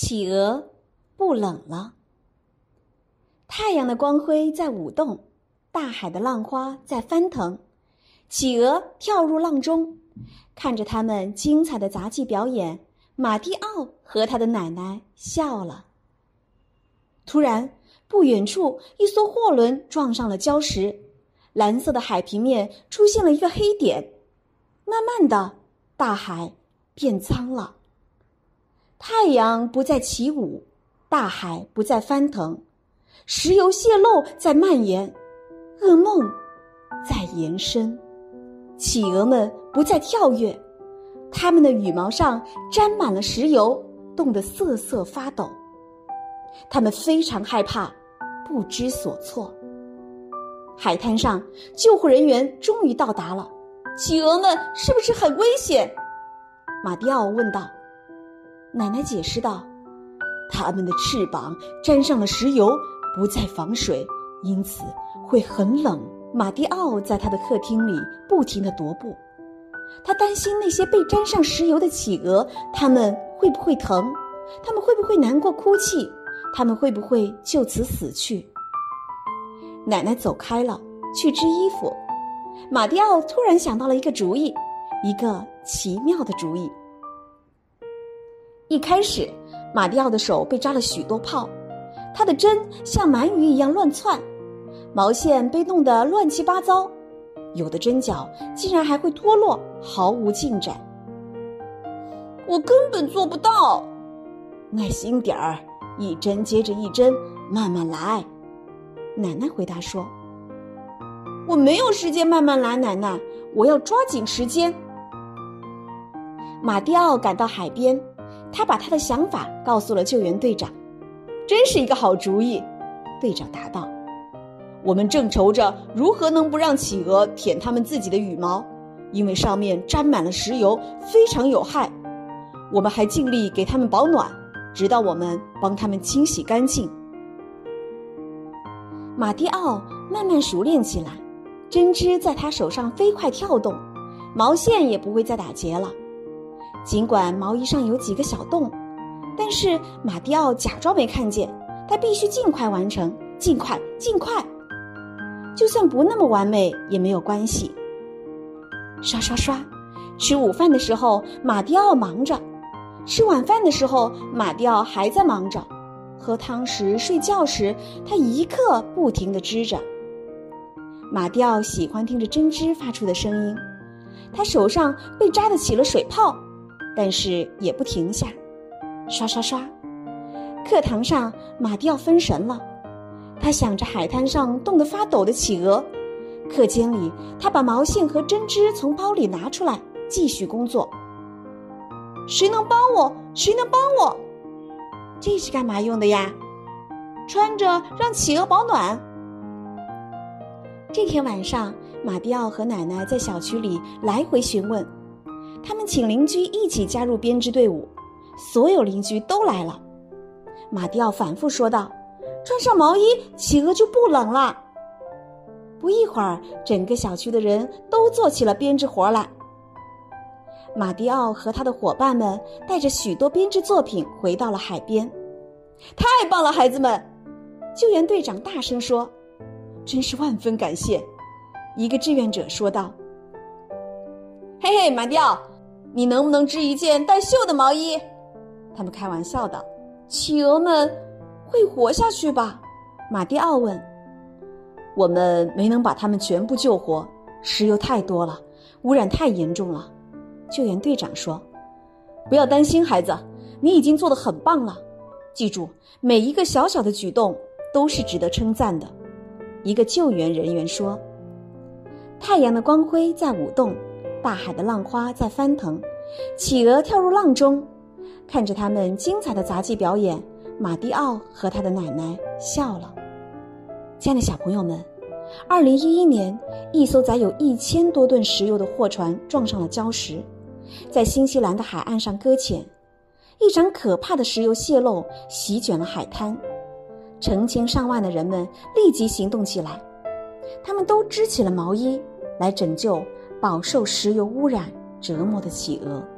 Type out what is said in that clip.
企鹅不冷了。太阳的光辉在舞动，大海的浪花在翻腾，企鹅跳入浪中，看着他们精彩的杂技表演。马蒂奥和他的奶奶笑了。突然，不远处一艘货轮撞上了礁石，蓝色的海平面出现了一个黑点。慢慢的，大海变脏了。太阳不再起舞，大海不再翻腾，石油泄漏在蔓延，噩梦在延伸，企鹅们不再跳跃。它们的羽毛上沾满了石油，冻得瑟瑟发抖。它们非常害怕，不知所措。海滩上，救护人员终于到达了。企鹅们是不是很危险？马蒂奥问道。奶奶解释道：“它们的翅膀沾上了石油，不再防水，因此会很冷。”马蒂奥在他的客厅里不停地踱步。他担心那些被沾上石油的企鹅，他们会不会疼？他们会不会难过哭泣？他们会不会就此死去？奶奶走开了，去织衣服。马蒂奥突然想到了一个主意，一个奇妙的主意。一开始，马蒂奥的手被扎了许多泡，他的针像鳗鱼一样乱窜，毛线被弄得乱七八糟。有的针脚竟然还会脱落，毫无进展。我根本做不到。耐心点儿，一针接着一针，慢慢来。奶奶回答说：“我没有时间慢慢来，奶奶，我要抓紧时间。”马蒂奥赶到海边，他把他的想法告诉了救援队长。真是一个好主意，队长答道。我们正愁着如何能不让企鹅舔它们自己的羽毛，因为上面沾满了石油，非常有害。我们还尽力给它们保暖，直到我们帮它们清洗干净。马蒂奥慢慢熟练起来，针织在他手上飞快跳动，毛线也不会再打结了。尽管毛衣上有几个小洞，但是马蒂奥假装没看见，他必须尽快完成，尽快，尽快。就算不那么完美也没有关系。刷刷刷，吃午饭的时候马蒂奥忙着，吃晚饭的时候马蒂奥还在忙着，喝汤时、睡觉时，他一刻不停地织着。马蒂奥喜欢听着针织发出的声音，他手上被扎得起了水泡，但是也不停下。刷刷刷，课堂上马蒂奥分神了。他想着海滩上冻得发抖的企鹅，课间里，他把毛线和针织从包里拿出来，继续工作。谁能帮我？谁能帮我？这是干嘛用的呀？穿着让企鹅保暖。这天晚上，马蒂奥和奶奶在小区里来回询问，他们请邻居一起加入编织队伍，所有邻居都来了。马蒂奥反复说道。穿上毛衣，企鹅就不冷了。不一会儿，整个小区的人都做起了编织活来。马蒂奥和他的伙伴们带着许多编织作品回到了海边。太棒了，孩子们！救援队长大声说：“真是万分感谢！”一个志愿者说道：“嘿嘿，马蒂奥，你能不能织一件带袖的毛衣？”他们开玩笑的。企鹅们。会活下去吧？马蒂奥问。我们没能把他们全部救活，石油太多了，污染太严重了。救援队长说：“不要担心，孩子，你已经做得很棒了。记住，每一个小小的举动都是值得称赞的。”一个救援人员说：“太阳的光辉在舞动，大海的浪花在翻腾，企鹅跳入浪中，看着他们精彩的杂技表演。”马蒂奥和他的奶奶笑了。亲爱的小朋友们，二零一一年，一艘载有一千多吨石油的货船撞上了礁石，在新西兰的海岸上搁浅。一场可怕的石油泄漏席卷了海滩，成千上万的人们立即行动起来，他们都织起了毛衣，来拯救饱受石油污染折磨的企鹅。